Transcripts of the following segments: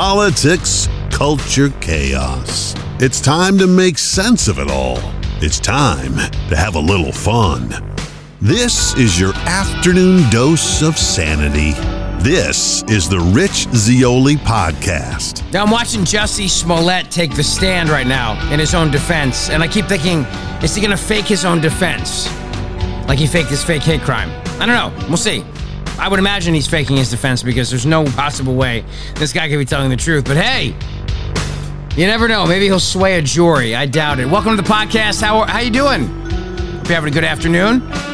politics, culture, chaos. It's time to make sense of it all. It's time to have a little fun. This is your afternoon dose of sanity. This is the Rich Zeoli Podcast. Now I'm watching Jussie Smollett take the stand right now in his own defense, and I keep thinking, is he going to fake his own defense? Like he faked his fake hate crime? I don't know. We'll see. I would imagine he's faking his defense because there's no possible way this guy could be telling the truth. But hey, you never know. Maybe he'll sway a jury. I doubt it. Welcome to the podcast. How are how you doing? Hope you're having a good afternoon.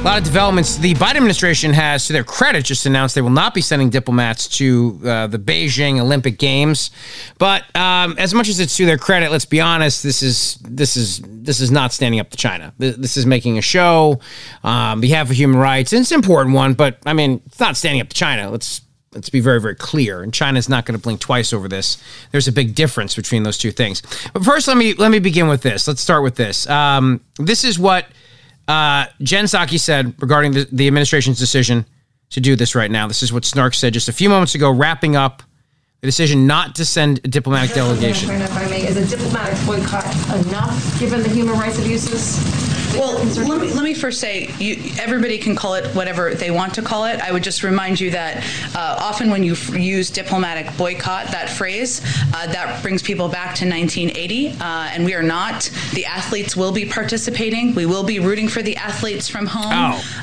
A lot of developments. The Biden administration has, to their credit, just announced they will not be sending diplomats to uh, the Beijing Olympic Games. But um, as much as it's to their credit, let's be honest. This is this is this is not standing up to China. This, is making a show um, behalf of human rights. And it's an important one, but I mean, it's not standing up to China. Let's let's be very very clear and china's not going to blink twice over this there's a big difference between those two things but first let me let me begin with this let's start with this um, this is what uh, jen psaki said regarding the, the administration's decision to do this right now this is what snark said just a few moments ago wrapping up the decision not to send a diplomatic delegation If I may, is a diplomatic boycott enough, given the human rights abuses? Well, let me, let me first say, you, everybody can call it whatever they want to call it. I would just remind you that uh, often when you f- use diplomatic boycott, that phrase, uh, that brings people back to 1980, uh, and we are not. The athletes will be participating. We will be rooting for the athletes from home.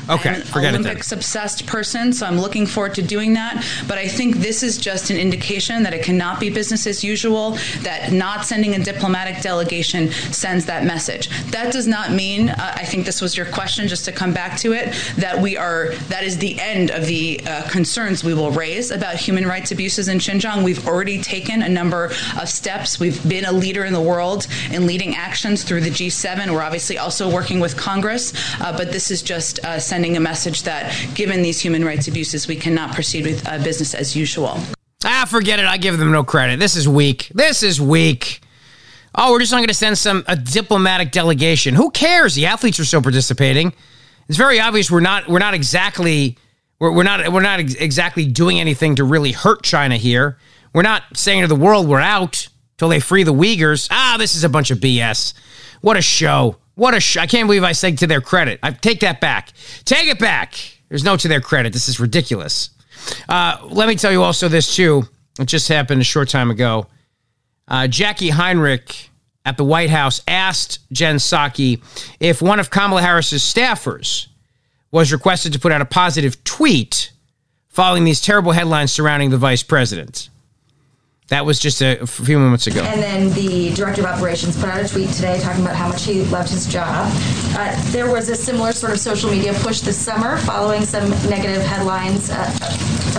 Oh, okay. I'm an Forget it then. Olympics obsessed person, so I'm looking forward to doing that. But I think this is just an indication that it cannot be business as usual, that not sending a diplomatic delegation sends that message. That does not mean, uh, I think this was your question, just to come back to it, that we are, that is the end of the uh, concerns we will raise about human rights abuses in Xinjiang. We've already taken a number of steps. We've been a leader in the world in leading actions through the G7. We're obviously also working with Congress, uh, but this is just uh, sending a message that given these human rights abuses, we cannot proceed with uh, business as usual. Ah, forget it. I give them no credit. This is weak. This is weak. Oh, we're just not going to send some a diplomatic delegation. Who cares? The athletes are still participating. It's very obvious we're not we're not exactly we're, we're not we're not ex- exactly doing anything to really hurt China here. We're not saying to the world we're out till they free the Uyghurs. Ah, this is a bunch of BS. What a show. What a show. I can't believe I said to their credit. I take that back. Take it back. There's no to their credit. This is ridiculous. Uh, let me tell you also this too. It just happened a short time ago. Uh, Jacqui Heinrich at the White House asked Jen Psaki if one of Kamala Harris's staffers was requested to put out a positive tweet following these terrible headlines surrounding the vice president. That was just a few moments ago. And then the director of operations put out a tweet today talking about how much he loved his job. Uh, there was a similar sort of social media push this summer following some negative headlines uh,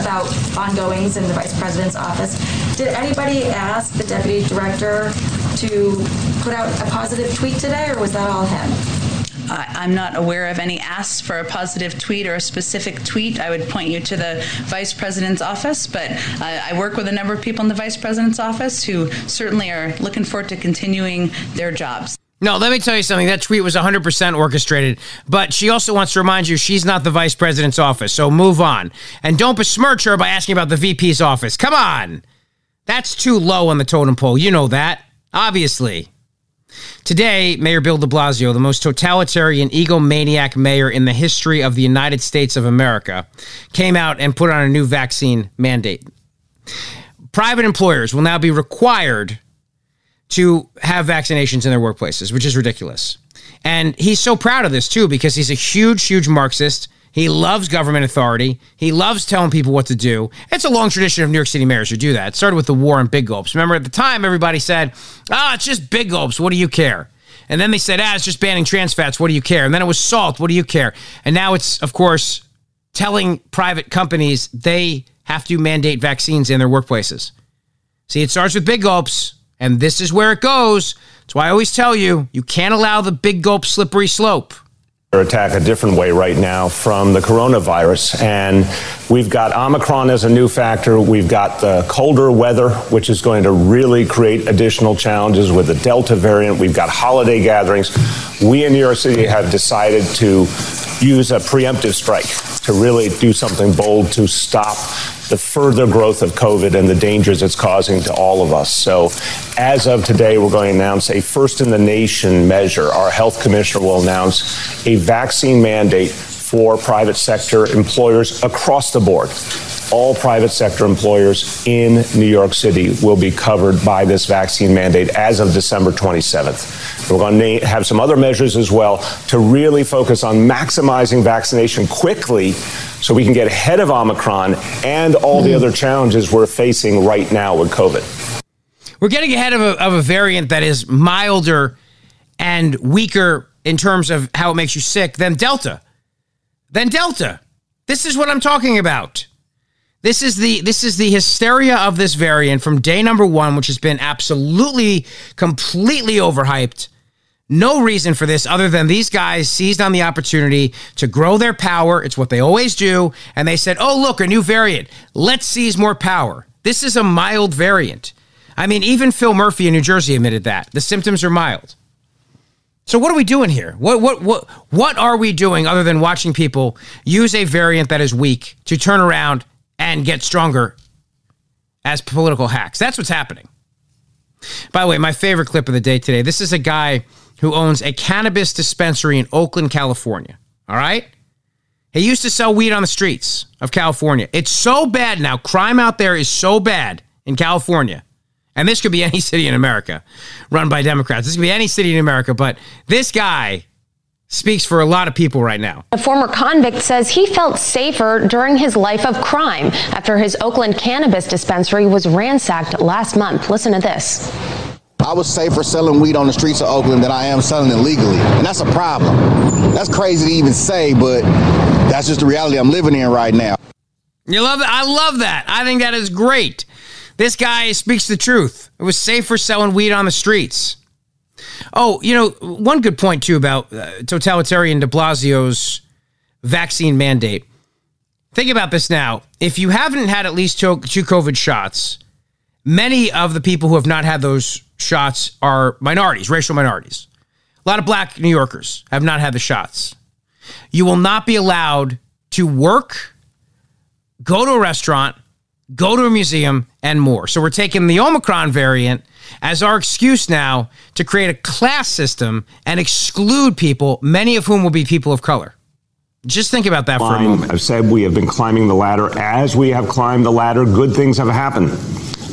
about ongoings in the vice president's office. Did anybody ask the deputy director to put out a positive tweet today, or was that all him? I, I'm not aware of any asks for a positive tweet or a specific tweet. I would point you to the vice president's office, but I work with a number of people in the vice president's office who certainly are looking forward to continuing their jobs. No, let me tell you something. That tweet was 100% orchestrated, but she also wants to remind you she's not the vice president's office, so move on. And don't besmirch her by asking about the VP's office. Come on. That's too low on the totem pole. You know that, obviously. Today, Mayor Bill de Blasio, the most totalitarian, egomaniac mayor in the history of the United States of America, came out and put on a new vaccine mandate. Private employers will now be required to have vaccinations in their workplaces, which is ridiculous. And he's so proud of this too because he's a huge, huge Marxist. He loves government authority. He loves telling people what to do. It's a long tradition of New York City mayors who do that. It started with the war on big gulps. Remember, at the time, everybody said, ah, it's just big gulps. What do you care? And then they said, ah, it's just banning trans fats. What do you care? And then it was salt. What do you care? And now it's, of course, telling private companies they have to mandate vaccines in their workplaces. See, it starts with big gulps, and this is where it goes. That's why I always tell you, you can't allow the big gulp slippery slope. Attack a different way right now from the coronavirus. And we've got Omicron as a new factor. We've got the colder weather, which is going to really create additional challenges with the Delta variant. We've got holiday gatherings. We in New York City have decided to use a preemptive strike to really do something bold to stop the further growth of COVID and the dangers it's causing to all of us. So, as of today, we're going to announce a first in the nation measure. Our health commissioner will announce a vaccine mandate for private sector employers across the board all private sector employers in New York City will be covered by this vaccine mandate as of December 27th. We're going to have some other measures as well to really focus on maximizing vaccination quickly so we can get ahead of Omicron and all the hmm. other challenges we're facing right now with COVID. We're getting ahead of a, of a variant that is milder and weaker in terms of how it makes you sick than Delta. Than Delta. This is what I'm talking about. This is the this is the hysteria of this variant from day number one, which has been absolutely, completely overhyped. No reason for this other than these guys seized on the opportunity to grow their power. It's what they always do. And they said, oh, look, a new variant. Let's seize more power. This is a mild variant. I mean, even Phil Murphy in New Jersey admitted that. The symptoms are mild. So what are we doing here? What what what what are we doing other than watching people use a variant that is weak to turn around and get stronger as political hacks. That's what's happening. By the way, my favorite clip of the day today this is a guy who owns a cannabis dispensary in Oakland, California. All right? He used to sell weed on the streets of California. It's so bad now. Crime out there is so bad in California. And this could be any city in America run by Democrats. This could be any city in America. But this guy speaks for a lot of people right now. A former convict says he felt safer during his life of crime after his Oakland cannabis dispensary was ransacked last month. Listen to this. I was safer selling weed on the streets of Oakland than I am selling it legally. And that's a problem. That's crazy to even say, but that's just the reality I'm living in right now. You love that? I love that. I think that is great. This guy speaks the truth. It was safer selling weed on the streets. Oh, you know, one good point too about uh, totalitarian de Blasio's vaccine mandate. Think about this now. If you haven't had at least two, two COVID shots, many of the people who have not had those shots are minorities, racial minorities. A lot of black New Yorkers have not had the shots. You will not be allowed to work, go to a restaurant, go to a museum, and more. So we're taking the Omicron variant as our excuse now to create a class system and exclude people, many of whom will be people of color. Just think about that for a moment. I've said we have been climbing the ladder. As we have climbed the ladder, good things have happened.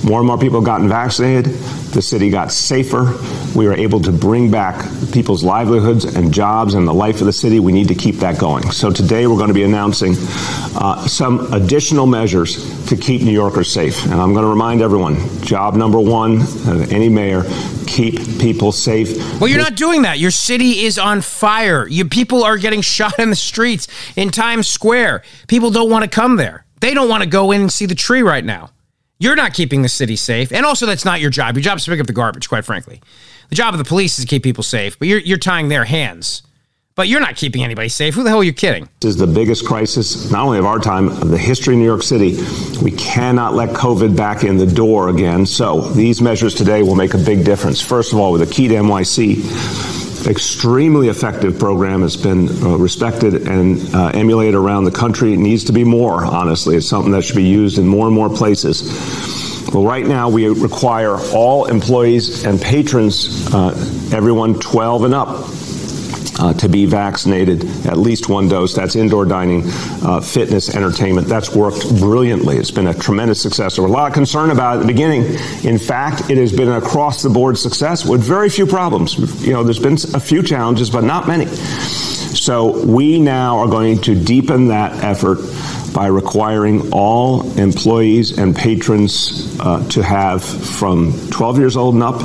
More and more people have gotten vaccinated. The city got safer. We were able to bring back people's livelihoods and jobs and the life of the city. We need to keep that going. So today we're going to be announcing uh, some additional measures to keep New Yorkers safe. And I'm going to remind everyone job number one of any mayor keep people safe. Well, you're not doing that. Your city is on fire. You people are getting shot in the streets in Times Square. People don't want to come there. They don't want to go in and see the tree right now. You're not keeping the city safe. And also, that's not your job. Your job is to pick up the garbage, quite frankly. The job of the police is to keep people safe, but you're, you're tying their hands. But you're not keeping anybody safe. Who the hell are you kidding? This is the biggest crisis, not only of our time, of the history of New York City. We cannot let COVID back in the door again. So these measures today will make a big difference. First of all, with a key to NYC, extremely effective program. It's been uh, respected and uh, emulated around the country. It needs to be more, honestly. It's something that should be used in more and more places. Well, right now we require all employees and patrons, uh, everyone 12 and up, uh, to be vaccinated, at least one dose. That's indoor dining, uh, fitness, entertainment. That's worked brilliantly. It's been a tremendous success. There were a lot of concern about it at the beginning. In fact, it has been an across the board success with very few problems. You know, there's been a few challenges, but not many. So we now are going to deepen that effort by requiring all employees and patrons uh, to have from 12 years old and up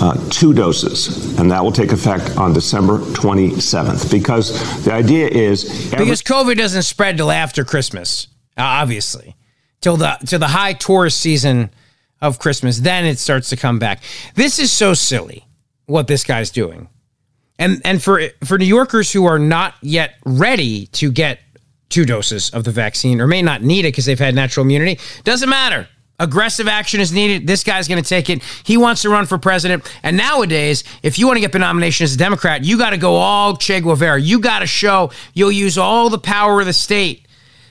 uh, two doses, and that will take effect on December 27th. Because the idea is every- because COVID doesn't spread till after Christmas, uh, obviously, till the till the high tourist season of Christmas. Then it starts to come back. This is so silly what this guy's doing, and and for for New Yorkers who are not yet ready to get two doses of the vaccine or may not need it because they've had natural immunity, doesn't matter. Aggressive action is needed. This guy's going to take it. He wants to run for president. And nowadays, if you want to get the nomination as a Democrat, you got to go all Che Guevara. You got to show you'll use all the power of the state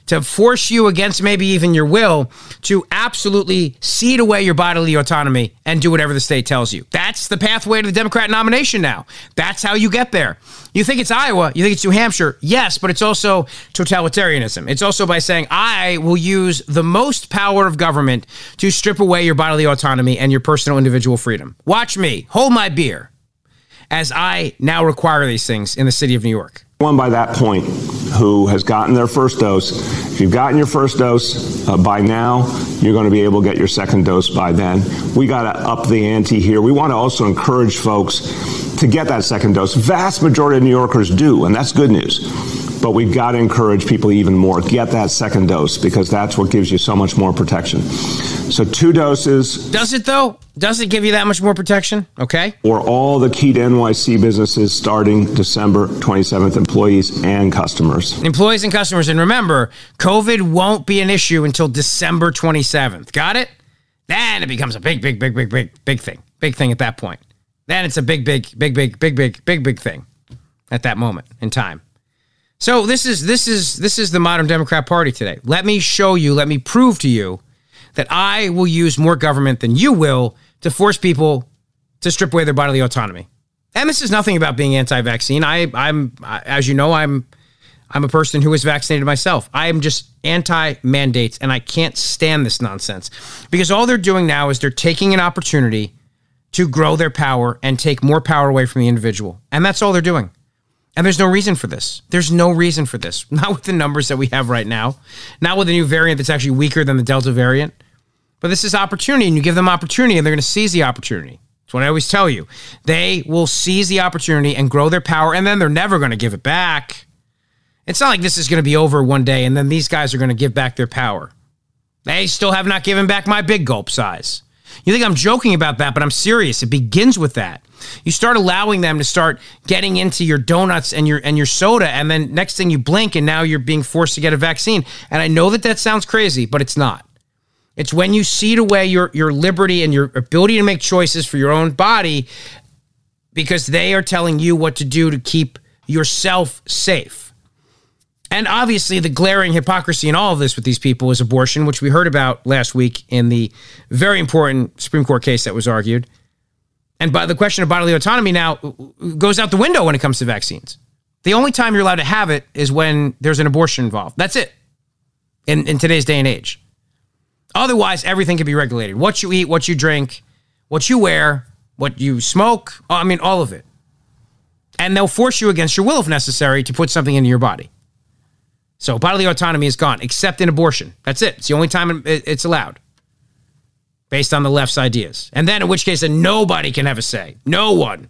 to force you against maybe even your will to absolutely cede away your bodily autonomy and do whatever the state tells you. That's the pathway to the Democrat nomination now. That's how you get there. You think it's Iowa, you think it's New Hampshire. Yes, but it's also totalitarianism. It's also by saying, I will use the most power of government to strip away your bodily autonomy and your personal individual freedom. Watch me, hold my beer, as I now require these things in the city of New York one by that point who has gotten their first dose. If you've gotten your first dose uh, by now, you're going to be able to get your second dose by then. We got to up the ante here. We want to also encourage folks to get that second dose. Vast majority of New Yorkers do, and that's good news but we've got to encourage people even more. Get that second dose because that's what gives you so much more protection. So, two doses. Does it though? Does it give you that much more protection? Okay. Or all the key to NYC businesses starting December 27th, employees and customers. Employees and customers. And remember, COVID won't be an issue until December 27th. Got it? Then it becomes a big, big, big, big, big, big thing. Big thing at that point. Then it's a big, big, big, big, big, big, big, big thing at that moment in time. So this is this is this is the modern Democrat Party today. Let me show you, let me prove to you that I will use more government than you will to force people to strip away their bodily autonomy. And this is nothing about being anti-vaccine. I I'm as you know, I'm I'm a person who is vaccinated myself. I am just anti mandates and I can't stand this nonsense because all they're doing now is they're taking an opportunity to grow their power and take more power away from the individual. And that's all they're doing. And there's no reason for this. There's no reason for this. Not with the numbers that we have right now. Not with a new variant that's actually weaker than the Delta variant. But this is opportunity, and you give them opportunity, and they're going to seize the opportunity. That's what I always tell you. They will seize the opportunity and grow their power, and then they're never going to give it back. It's not like this is going to be over one day, and then these guys are going to give back their power. They still have not given back my big gulp size. You think I'm joking about that, but I'm serious. It begins with that. You start allowing them to start getting into your donuts and your and your soda, and then next thing you blink, and now you're being forced to get a vaccine. And I know that that sounds crazy, but it's not. It's when you cede away your your liberty and your ability to make choices for your own body, because they are telling you what to do to keep yourself safe. And obviously, the glaring hypocrisy in all of this with these people is abortion, which we heard about last week in the very important Supreme Court case that was argued. And by the question of bodily autonomy now goes out the window when it comes to vaccines. The only time you're allowed to have it is when there's an abortion involved. That's it in, in today's day and age. Otherwise, everything can be regulated. What you eat, what you drink, what you wear, what you smoke, I mean, all of it. And they'll force you against your will, if necessary, to put something into your body. So bodily autonomy is gone, except in abortion. That's it. It's the only time it's allowed, based on the left's ideas. And then, in which case, then nobody can have a say. No one,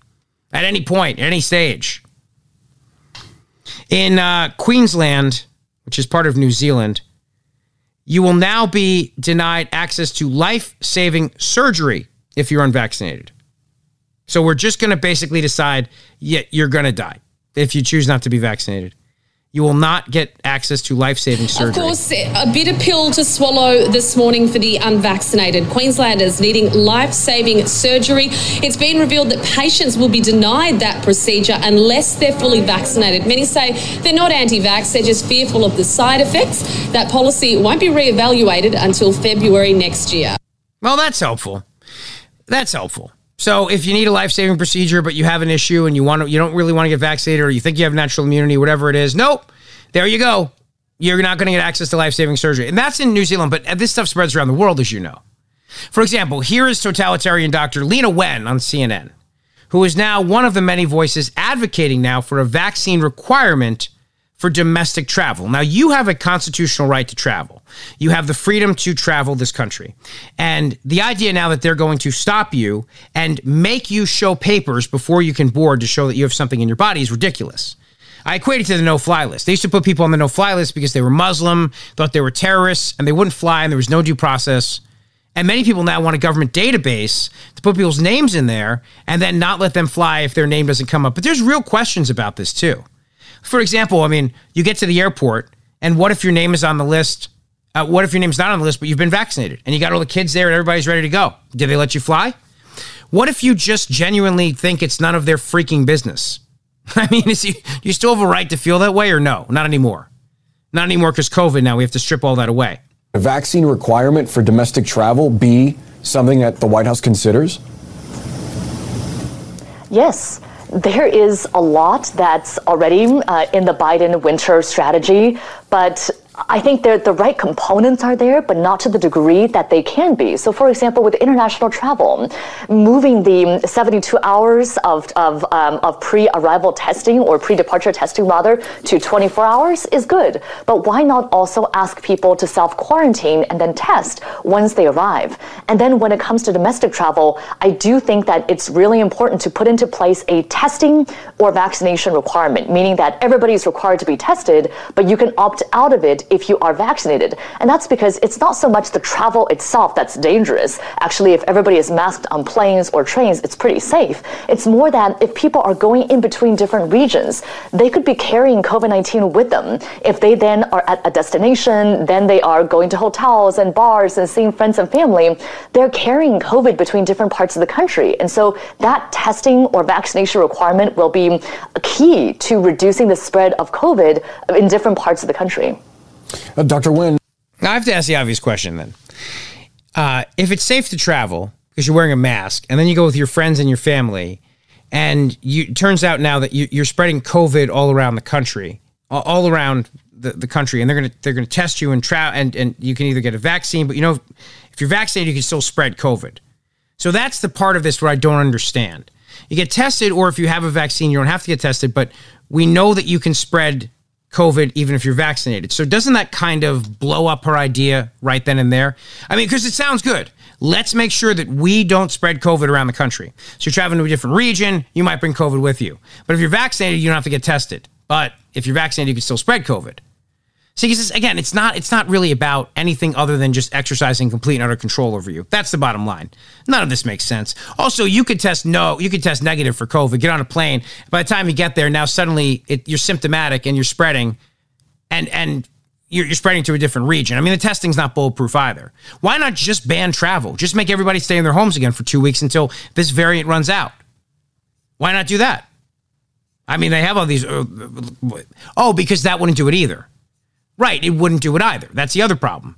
at any point, at any stage. In uh, Queensland, which is part of New Zealand, you will now be denied access to life saving surgery if you're unvaccinated. So we're just going to basically decide yeah, you're going to die if you choose not to be vaccinated you will not get access to life saving surgery. Of course, a bitter pill to swallow this morning for the unvaccinated. Queenslanders needing life saving surgery. It's been revealed that patients will be denied that procedure unless they're fully vaccinated. Many say they're not anti vax, they're just fearful of the side effects. That policy won't be re evaluated until February next year. Well, that's helpful. That's helpful. So if you need a life-saving procedure, but you have an issue and you want to, you don't really want to get vaccinated, or you think you have natural immunity, whatever it is, nope. There you go. You're not going to get access to life-saving surgery, and that's in New Zealand. But this stuff spreads around the world, as you know. For example, here is totalitarian Dr. Leana Wen on CNN, who is now one of the many voices advocating now for a vaccine requirement for domestic travel. Now, you have a constitutional right to travel. You have the freedom to travel this country. And the idea now that they're going to stop you and make you show papers before you can board to show that you have something in your body is ridiculous. I equate it to the no fly list. They used to put people on the no fly list because they were Muslim, thought they were terrorists, and they wouldn't fly, and there was no due process. And many people now want a government database to put people's names in there and then not let them fly if their name doesn't come up. But there's real questions about this too. For example, I mean, you get to the airport, and what if your name is on the list Uh, what if your name's not on the list, but you've been vaccinated and you got all the kids there and everybody's ready to go? Did they let you fly? What if you just genuinely think it's none of their freaking business? I mean, is you, do you still have a right to feel that way or no? Not anymore. Not anymore because COVID now. We have to strip all that away. A vaccine requirement for domestic travel be something that the White House considers? Yes. There is a lot that's already uh, in the Biden winter strategy, but I think the right components are there, but not to the degree that they can be. So, for example, with international travel, moving the 72 hours of, of, um, of pre arrival testing or pre departure testing, rather, to 24 hours is good. But why not also ask people to self quarantine and then test once they arrive? And then when it comes to domestic travel, I do think that it's really important to put into place a testing or vaccination requirement, meaning that everybody is required to be tested, but you can opt out of it if you are vaccinated. And that's because it's not so much the travel itself that's dangerous. Actually, if everybody is masked on planes or trains, it's pretty safe. It's more that if people are going in between different regions, they could be carrying COVID 19 with them. If they then are at a destination, then they are going to hotels and bars and seeing friends and family, they're carrying COVID between different parts of the country. And so that testing or vaccination requirement will be a key to reducing the spread of COVID in different parts of the country. Uh, Dr. Wen. I have to ask the obvious question then. Uh, if it's safe to travel because you're wearing a mask, and then you go with your friends and your family, and you, it turns out now that you, are spreading COVID all around the country, all around the, the country, and they're gonna they're gonna test you and try and and you can either get a vaccine, but you know if you're vaccinated, you can still spread COVID. So that's the part of this where I don't understand. You get tested, or if you have a vaccine, you don't have to get tested, but we know that you can spread COVID even if you're vaccinated. So doesn't that kind of blow up her idea right then and there? I mean, because it sounds good. Let's make sure that we don't spread COVID around the country. So you're traveling to a different region, you might bring COVID with you. But if you're vaccinated, you don't have to get tested. But if you're vaccinated, you can still spread COVID. See, because again, it's not it's not really about anything other than just exercising complete and utter control over you. That's the bottom line. None of this makes sense. Also, you could test no, you could test negative for COVID, get on a plane. By the time you get there, now suddenly it, you're symptomatic and you're spreading, and and you're, you're spreading to a different region. I mean, the testing's not bulletproof either. Why not just ban travel? Just make everybody stay in their homes again for two weeks until this variant runs out. Why not do that? I mean, they have all these. Uh, oh, because that wouldn't do it either. Right, it wouldn't do it either. That's the other problem.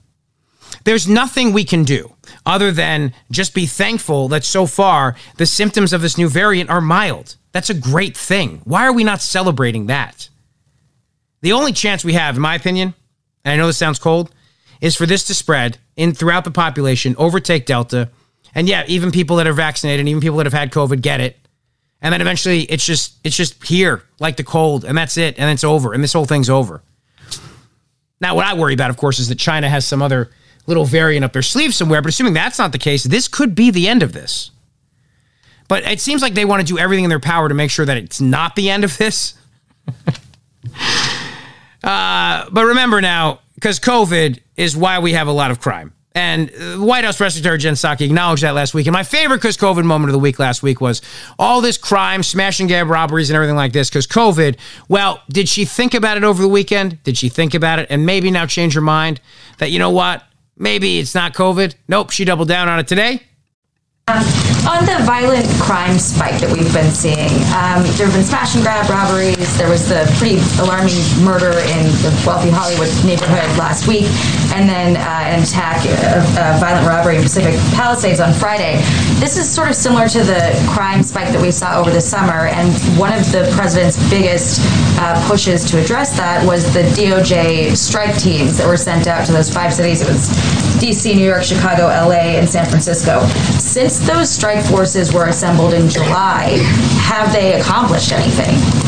There's nothing we can do other than just be thankful that so far the symptoms of this new variant are mild. That's a great thing. Why are we not celebrating that? The only chance we have, in my opinion, and I know this sounds cold, is for this to spread in throughout the population, overtake Delta, and yeah, even people that are vaccinated, even people that have had COVID get it. And then eventually it's just it's just here, like the cold, and that's it, and it's over, and this whole thing's over. Now, what I worry about, of course, is that China has some other little variant up their sleeve somewhere. But assuming that's not the case, this could be the end of this. But it seems like they want to do everything in their power to make sure that it's not the end of this. uh, but remember now, because COVID is why we have a lot of crime. And uh, White House Press Secretary Jen Psaki acknowledged that last week. And my favorite because COVID moment of the week last week was all this crime, smash and grab robberies, and everything like this because COVID. Well, did she think about it over the weekend? Did she think about it and maybe now change her mind that, you know what? Maybe it's not COVID. Nope, she doubled down on it today. On the violent crime spike that we've been seeing, um, there have been smash and grab robberies. There was the pretty alarming murder in the wealthy Hollywood neighborhood last week, and then uh, an attack, a, a violent robbery in Pacific Palisades on Friday. This is sort of similar to the crime spike that we saw over the summer, and one of the president's biggest uh, pushes to address that was the DOJ strike teams that were sent out to those five cities. It was DC, New York, Chicago, LA, and San Francisco. Since those strike forces were assembled in July, have they accomplished anything?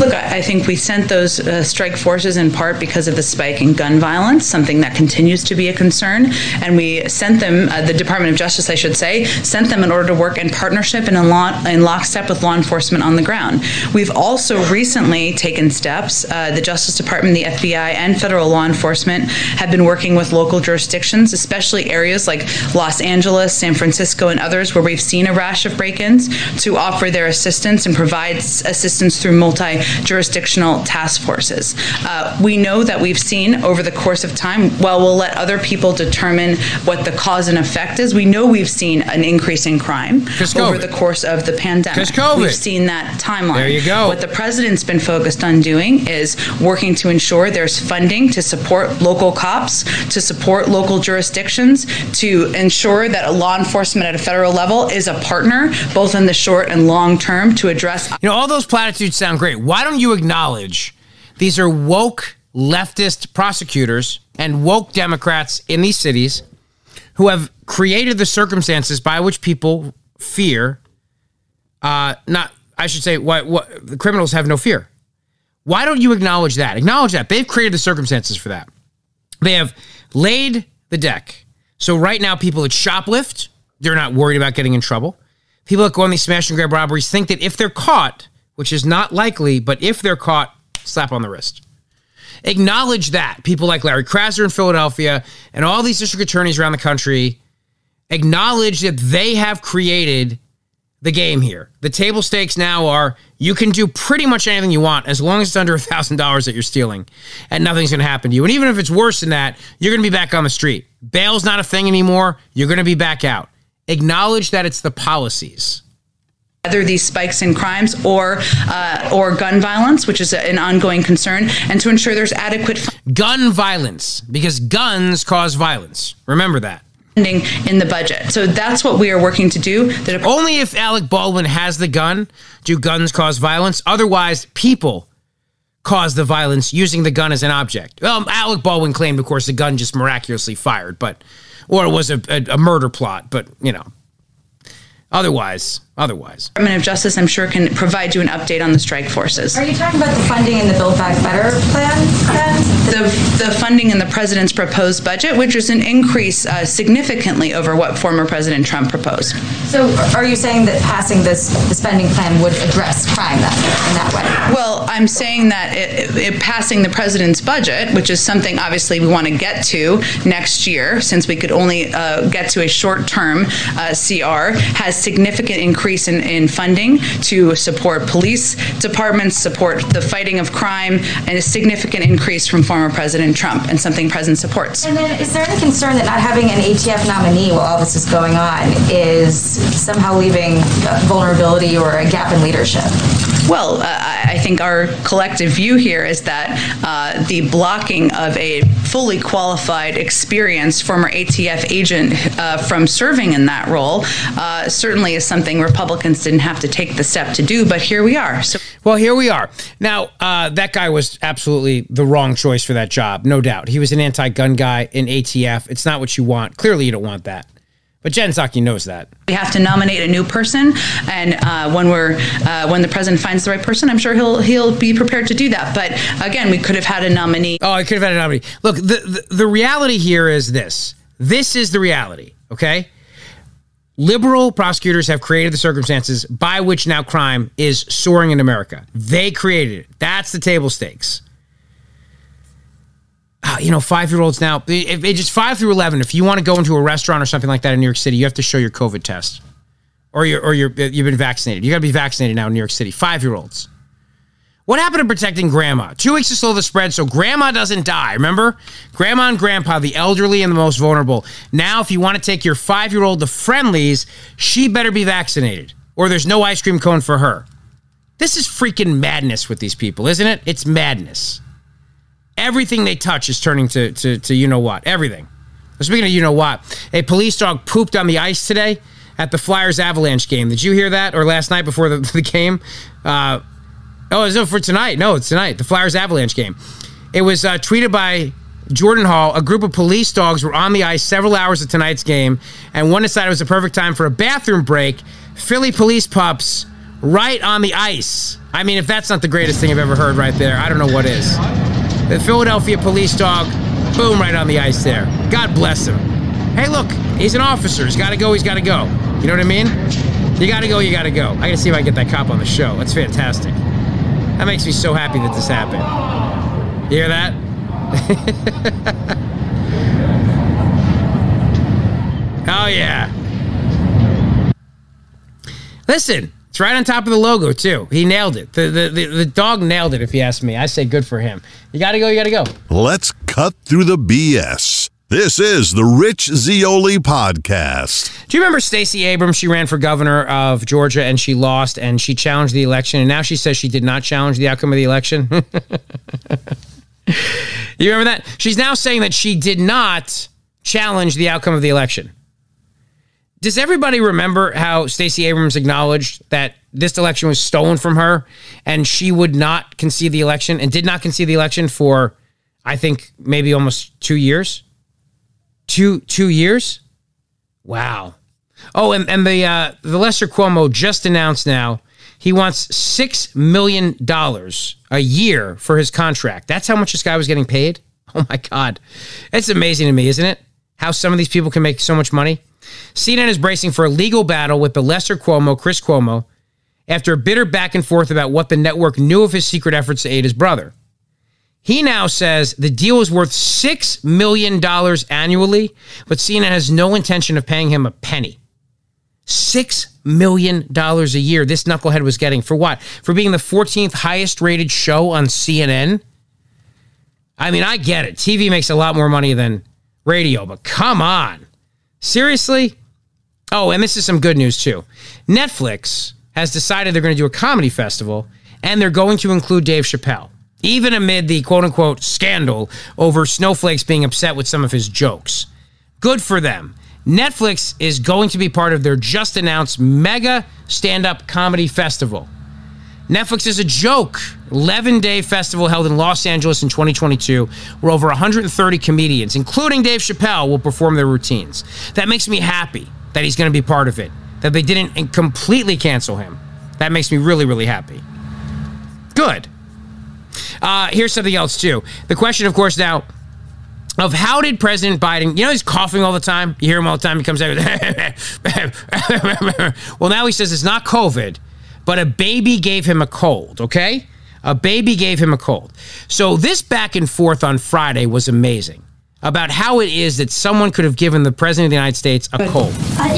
Look, I think we sent those uh, strike forces in part because of the spike in gun violence, something that continues to be a concern. And we sent them, uh, the Department of Justice, I should say, sent them in order to work in partnership and in, law, in lockstep with law enforcement on the ground. We've also recently taken steps. Uh, the Justice Department, the FBI, and federal law enforcement have been working with local jurisdictions, especially areas like Los Angeles, San Francisco, and others where we've seen a rash of break ins to offer their assistance and provide assistance through multi by jurisdictional task forces. Uh, we know that we've seen over the course of time, while we'll let other people determine what the cause and effect is, we know we've seen an increase in crime over the course of the pandemic. We've seen that timeline. There you go. What the president's been focused on doing is working to ensure there's funding to support local cops, to support local jurisdictions, to ensure that a law enforcement at a federal level is a partner, both in the short and long term, to address. You know, all those platitudes sound great. Why don't you acknowledge these are woke leftist prosecutors and woke Democrats in these cities who have created the circumstances by which people fear uh, not I should say what what the criminals have no fear. Why don't you acknowledge that? Acknowledge that they've created the circumstances for that. They have laid the deck. So right now, people that shoplift, they're not worried about getting in trouble. People that go on these smash and grab robberies think that if they're caught, which is not likely, but if they're caught, slap on the wrist. Acknowledge that. People like Larry Krasner in Philadelphia and all these district attorneys around the country acknowledge that they have created the game here. The table stakes now are you can do pretty much anything you want as long as it's under a thousand dollars that you're stealing, and nothing's going to happen to you. And even if it's worse than that, you're going to be back on the street. Bail's not a thing anymore. You're going to be back out. Acknowledge that it's the policies whether these spikes in crimes or uh, or gun violence, which is an ongoing concern, and to ensure there's adequate gun violence because guns cause violence. Remember that funding in the budget. So that's what we are working to do. That Only if Alec Baldwin has the gun do guns cause violence. Otherwise, people cause the violence using the gun as an object. Well, Alec Baldwin claimed, of course, the gun just miraculously fired, but or it was a, a, a murder plot. But you know, otherwise, otherwise. Department of Justice, I'm sure, can provide you an update on the strike forces. Are you talking about the funding in the Build Back Better plan? The, the funding in the president's proposed budget, which is an increase uh, significantly over what former President Trump proposed. So, are you saying that passing this the spending plan would address crime then, in that way? Well, I'm saying that it, it, passing the president's budget, which is something obviously we want to get to next year, since we could only uh, get to a short-term uh, CR, has significant increase in, in funding to support police departments, support the fighting of crime, and a significant increase from former President Trump, and something President supports. And then, is there any concern that not having an ATF nominee while all this is going on is somehow leaving uh, vulnerability or a gap in leadership? Well, uh, I think our collective view here is that uh, the blocking of a fully qualified, experienced former ATF agent uh, from serving in that role uh, certainly is something Republicans didn't have to take the step to do, but here we are. So, well, here we are. Now, uh, that guy was absolutely the wrong choice for that job, no doubt. He was an anti-gun guy in ATF. It's not what you want. Clearly, you don't want that. But Jen Psaki knows that. We have to nominate a new person, and uh, when we're uh, when the president finds the right person, I'm sure he'll he'll be prepared to do that. But again, we could have had a nominee. Oh, I could have had a nominee. Look, the, the, the reality here is this. This is the reality. Okay, liberal prosecutors have created the circumstances by which now crime is soaring in America. They created it. That's the table stakes. Uh, you know, five year olds now, if ages five through 11, if you want to go into a restaurant or something like that in New York City, you have to show your COVID test or, you're, or you're, you've been vaccinated. You got to be vaccinated now in New York City. Five year olds. What happened to protecting grandma? Two weeks to slow the spread so grandma doesn't die. Remember? Grandma and grandpa, the elderly and the most vulnerable. Now, if you want to take your five year old to Friendly's, she better be vaccinated or there's no ice cream cone for her. This is freaking madness with these people, isn't it? It's madness. Everything they touch is turning to, to, to you know what. Everything. Speaking of you know what, a police dog pooped on the ice today at the Flyers Avalanche game. Did you hear that? Or last night before the, the game? Uh, oh, it's no, for tonight. No, it's tonight. The Flyers Avalanche game. It was uh, tweeted by Jordan Hall. A group of police dogs were on the ice several hours of tonight's game, and one decided it was a perfect time for a bathroom break. Philly police pups right on the ice. I mean, if that's not the greatest thing I've ever heard right there, I don't know what is. The Philadelphia police dog, boom, right on the ice there. God bless him. Hey, look, he's an officer. He's got to go, he's got to go. You know what I mean? You got to go, you got to go. I got to see if I can get that cop on the show. That's fantastic. That makes me so happy that this happened. You hear that? oh, yeah. Listen, It's right on top of the logo too. He nailed it. The the the, the dog nailed it. If you ask me, I say good for him. You got to go. You got to go. Let's cut through the BS. This is the Rich Zeoli podcast. Do you remember Stacey Abrams? She ran for governor of Georgia and she lost and she challenged the election and now she says she did not challenge the outcome of the election. you remember that? She's now saying that she did not challenge the outcome of the election. Does everybody remember how Stacey Abrams acknowledged that this election was stolen from her and she would not concede the election and did not concede the election for I think maybe almost 2 years? Two two years? Wow. Oh, and, and the uh, the lesser Cuomo just announced now he wants six million dollars a year for his contract. That's how much this guy was getting paid. Oh my God, it's amazing to me, isn't it? How some of these people can make so much money. CNN is bracing for a legal battle with the lesser Cuomo, Chris Cuomo, after a bitter back and forth about what the network knew of his secret efforts to aid his brother. He now says the deal is worth $6 million annually, but CNN has no intention of paying him a penny. $6 million a year this knucklehead was getting. For what? For being the 14th highest rated show on CNN? I mean, I get it. TV makes a lot more money than radio, but come on. Seriously? Oh, and this is some good news too. Netflix has decided they're going to do a comedy festival and they're going to include Dave Chappelle even amid the quote unquote scandal over Snowflakes being upset with some of his jokes. Good for them. Netflix is going to be part of their just announced mega stand up comedy festival. Netflix is a joke 11 day festival held in Los Angeles in 2022, where over 130 comedians, including Dave Chappelle, will perform their routines. That makes me happy that he's going to be part of it, that they didn't completely cancel him. That makes me really, really happy. Good. Uh, here's something else too. The question, of course, now of how did President Biden, you know, he's coughing all the time. You hear him all the time. He comes out. well, now he says it's not COVID, but a baby gave him a cold. Okay, a baby gave him a cold. So this back and forth on Friday was amazing about how it is that someone could have given the president of the United States a cold. Uh,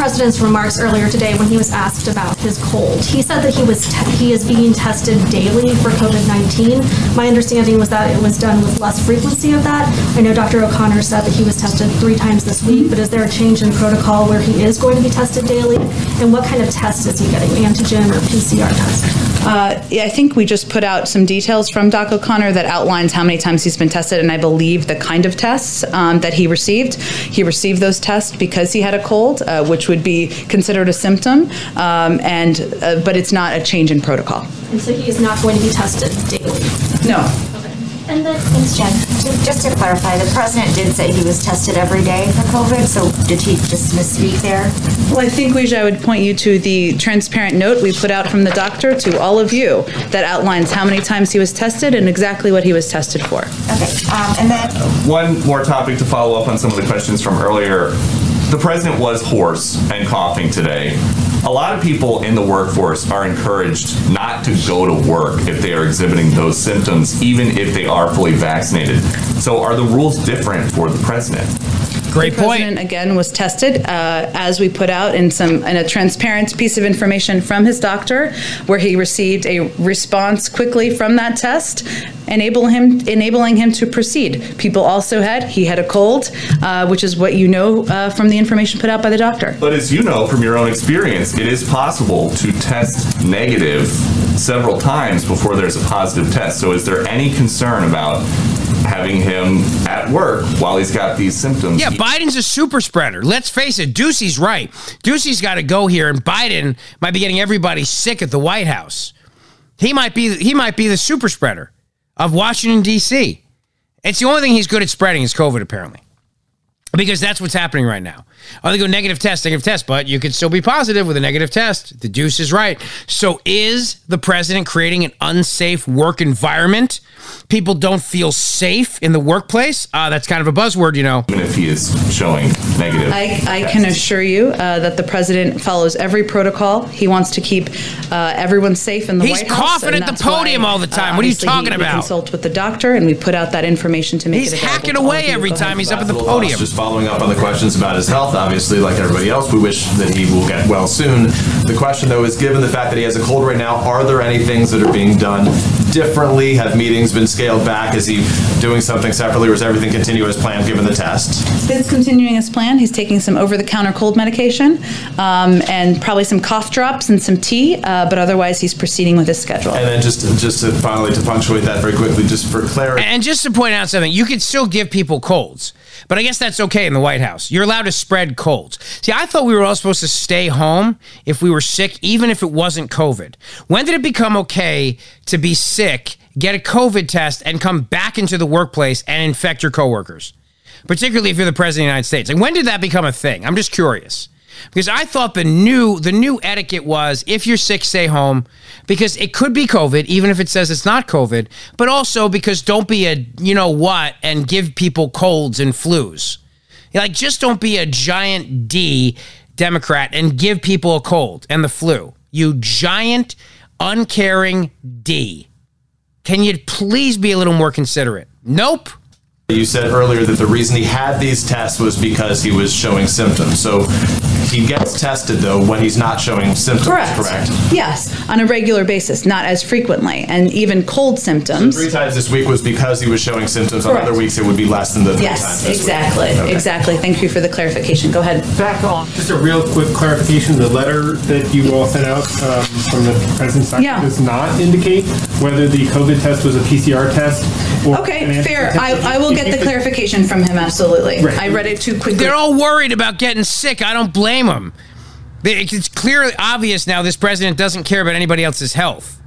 president's remarks earlier today, when he was asked about his cold, he said that he was he is being tested daily for COVID nineteen. My understanding was that it was done with less frequency of that. I know Dr. O'Connor said that he was tested three times this week, but is there a change in protocol where he is going to be tested daily? And what kind of test is he getting, antigen or PCR test? Uh, yeah, I think we just put out some details from Doc O'Connor that outlines how many times he's been tested, and I believe the kind of tests um, that he received. He received those tests because he had a cold, uh, which would be considered a symptom, um, and uh, but it's not a change in protocol. And so he is not going to be tested daily. No. And then, thanks, Jen. Just, just to clarify, the president did say he was tested every day for COVID, so did he just misspeak there? Well, I think, Weijia, I would point you to the transparent note we put out from the doctor to all of you that outlines how many times he was tested and exactly what he was tested for. Okay, um, and then One more topic to follow up on some of the questions from earlier. The president was hoarse and coughing today. A lot of people in the workforce are encouraged not to go to work if they are exhibiting those symptoms, even if they are fully vaccinated. So, are the rules different for the president? Great the president again was tested uh, as we put out in some in a transparent piece of information from his doctor, where he received a response quickly from that test, enable him enabling him to proceed. People also had he had a cold, uh, which is what you know uh, from the information put out by the doctor. But as you know from your own experience, it is possible to test negative several times before there's a positive test. So, is there any concern about having him at work while he's got these symptoms? Yeah, Biden's a super spreader. Let's face it, Doocy's right. Doocy's got to go here, and Biden might be getting everybody sick at the White House. He might be he might be the super spreader of Washington D.C. It's the only thing he's good at spreading is COVID, apparently, because that's what's happening right now. Oh, they go negative test, negative test, but you could still be positive with a negative test. The deuce is right. So, is the president creating an unsafe work environment? People don't feel safe in the workplace. Uh, that's kind of a buzzword, you know. Even if he is showing negative. I, I can assure you uh, that the president follows every protocol. He wants to keep uh, everyone safe in the He's White House. He's coughing at the that's why, podium all the uh, time. What are you obviously talking he- we about? consult with the doctor, and we put out that information to make He's it hacking away every time he's up at the Last little podium. Just following up on the questions about his health, obviously, like everybody else, we wish that he will get well soon. The question, though, is given the fact that he has a cold right now, are there any things that are being done differently? Have meetings been scaled back? Is he doing something separately, or is everything continuing as planned given the test? It's continuing as planned. He's taking some over-the-counter cold medication um, and probably some cough drops and some tea, uh, but otherwise he's proceeding with his schedule. And then just just to finally to punctuate that very quickly, just for clarity. And just to point out something, you can still give people colds, but I guess that's okay in the White House. You're allowed to spread colds. See, I thought we were all supposed to stay home if we were sick, even if it wasn't COVID. When did it become okay to be sick, get a COVID test, and come back into the workplace and infect your coworkers? Particularly if you're the president of the United States. And when did that become a thing? I'm just curious because I thought the new the new etiquette was if you're sick, stay home because it could be COVID, even if it says it's not COVID. But also because don't be a you know what and give people colds and flus. Like just don't be a giant D Democrat and give people a cold and the flu. You giant uncaring D. Can you please be a little more considerate? Nope. You said earlier that the reason he had these tests was because he was showing symptoms. So he gets tested though when he's not showing symptoms, Correct. correct? Yes, on a regular basis, not as frequently, and even cold symptoms. Three times this week was because he was showing symptoms. On Correct. other weeks, it would be less than the three times Yes, this week. exactly, Okay. exactly. Thank you for the clarification. Go ahead. Back on. Just a real quick clarification, the letter that you all sent out um, from the president's side Yeah. does not indicate whether the COVID test was a PCR test or an Okay, antigen fair. test. I, I will get the clarification from him, absolutely. Right. I read it too quickly. They're all worried about getting sick. I don't blame them. It's clearly obvious now this president doesn't care about anybody else's health.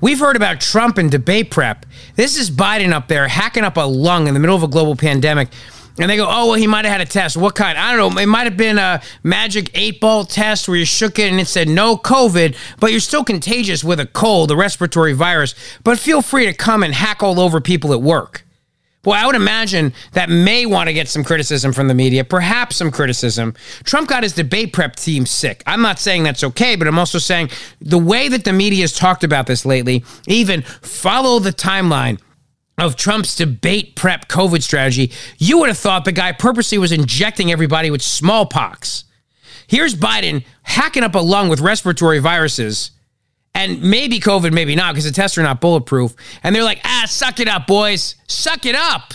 We've heard about Trump and debate prep. This is Biden up there hacking up a lung in the middle of a global pandemic. And they go, oh, well, he might have had a test. What kind? I don't know. It might have been a magic eight ball test where you shook it and it said no COVID, but you're still contagious with a cold, a respiratory virus. But feel free to come and hack all over people at work. Boy, I would imagine that may want to get some criticism from the media, perhaps some criticism. Trump got his debate prep team sick. I'm not saying that's okay, but I'm also saying the way that the media has talked about this lately, even follow the timeline of Trump's debate prep COVID strategy, you would have thought the guy purposely was injecting everybody with smallpox. Here's Biden hacking up a lung with respiratory viruses and maybe COVID, maybe not, because the tests are not bulletproof. And they're like, ah, suck it up, boys. Suck it up.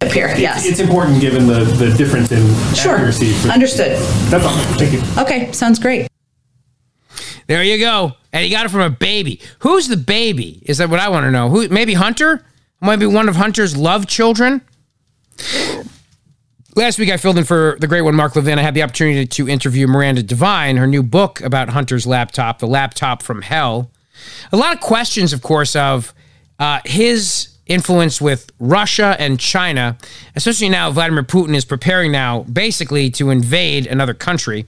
Appear, It's- yes. It's important given the, the difference in Sure. accuracy. for- Understood. That's all. Thank you. Okay, sounds great. There you go. And he got it from a baby. Who's the baby? Is that what I want to know? Who? Maybe Hunter? Maybe one of Hunter's love children? Last week, I filled in for the great one, Mark Levin. I had the opportunity to interview Miranda Devine, her new book about Hunter's laptop, The Laptop from Hell. A lot of questions, of course, of uh, his influence with Russia and China, especially now Vladimir Putin is preparing now basically to invade another country.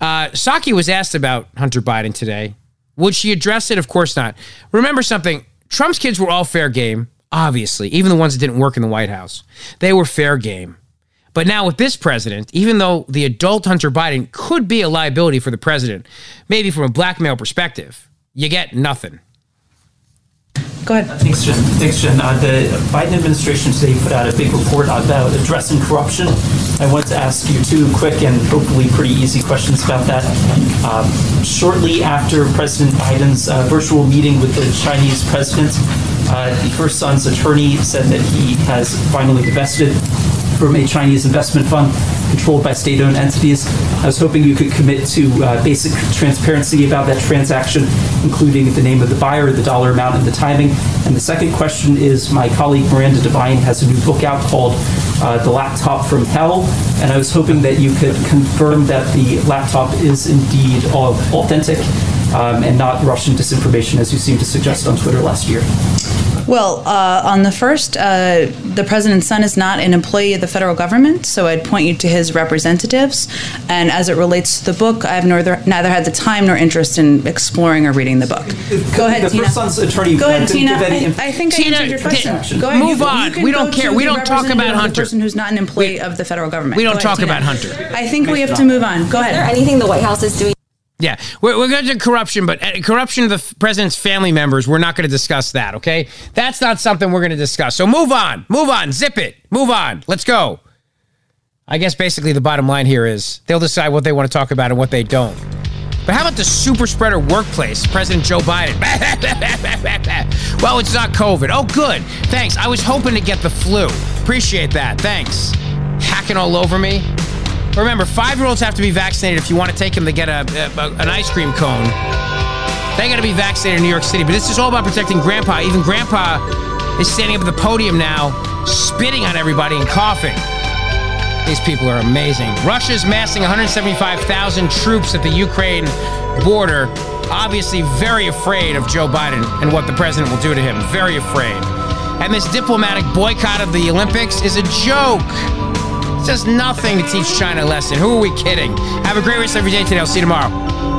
Uh, Psaki was asked about Hunter Biden today. Would she address it? Of course not. Remember something Trump's kids were all fair game, obviously, even the ones that didn't work in the White House. They were fair game. But now with this president, even though the adult Hunter Biden could be a liability for the president, maybe from a blackmail perspective, you get nothing. Go ahead. Thanks, Jen. Thanks, Jen. Uh, the Biden administration today put out a big report about addressing corruption. I want to ask you two quick and hopefully pretty easy questions about that. Um, shortly after President Biden's uh, virtual meeting with the Chinese president, uh, her son's attorney said that he has finally divested from a Chinese investment fund controlled by state-owned entities. I was hoping you could commit to uh, basic transparency about that transaction, including the name of the buyer, the dollar amount, and the timing. And the second question is my colleague Miranda Devine has a new book out called uh, The Laptop from Hell, and I was hoping that you could confirm that the laptop is indeed authentic um, and not Russian disinformation, as you seemed to suggest on Twitter last year. Well, uh, on the first, uh, the president's son is not an employee of the federal government, so I'd point you to his representatives. And as it relates to the book, I've neither, neither had the time nor interest in exploring or reading the book. Go ahead, the Tina. first son's attorney Go ahead, didn't Tina. give any I, I think Tina, I answered your question. Go ahead. move you, on. You We don't care. We don't talk about representative of the Hunter. person who's not an employee of the federal government. We don't ahead, talk Tina. about Hunter. I think we have to move on. Go ahead. Is there anything the White House is doing? Yeah, we're, we're going to corruption, but uh, corruption of the president's family members, we're not going to discuss that, okay? That's not something we're going to discuss. So move on, move on, zip it, move on. Let's go. I guess basically the bottom line here is they'll decide what they want to talk about and what they don't. But how about the super spreader workplace, President Joe Biden? well, it's not COVID. Oh, good. Thanks. I was hoping to get the flu. Appreciate that. Thanks. Hacking all over me. Remember, five year olds have to be vaccinated if you want to take them to get a, a an ice cream cone. They got to be vaccinated in New York City. But this is all about protecting Grandpa. Even Grandpa is standing up at the podium now, spitting on everybody and coughing. These people are amazing. Russia's massing 175,000 troops at the Ukraine border, obviously very afraid of Joe Biden and what the president will do to him. Very afraid. And this diplomatic boycott of the Olympics is a joke. It nothing to teach China a lesson. Who are we kidding? Have a great rest of your day today. I'll see you tomorrow.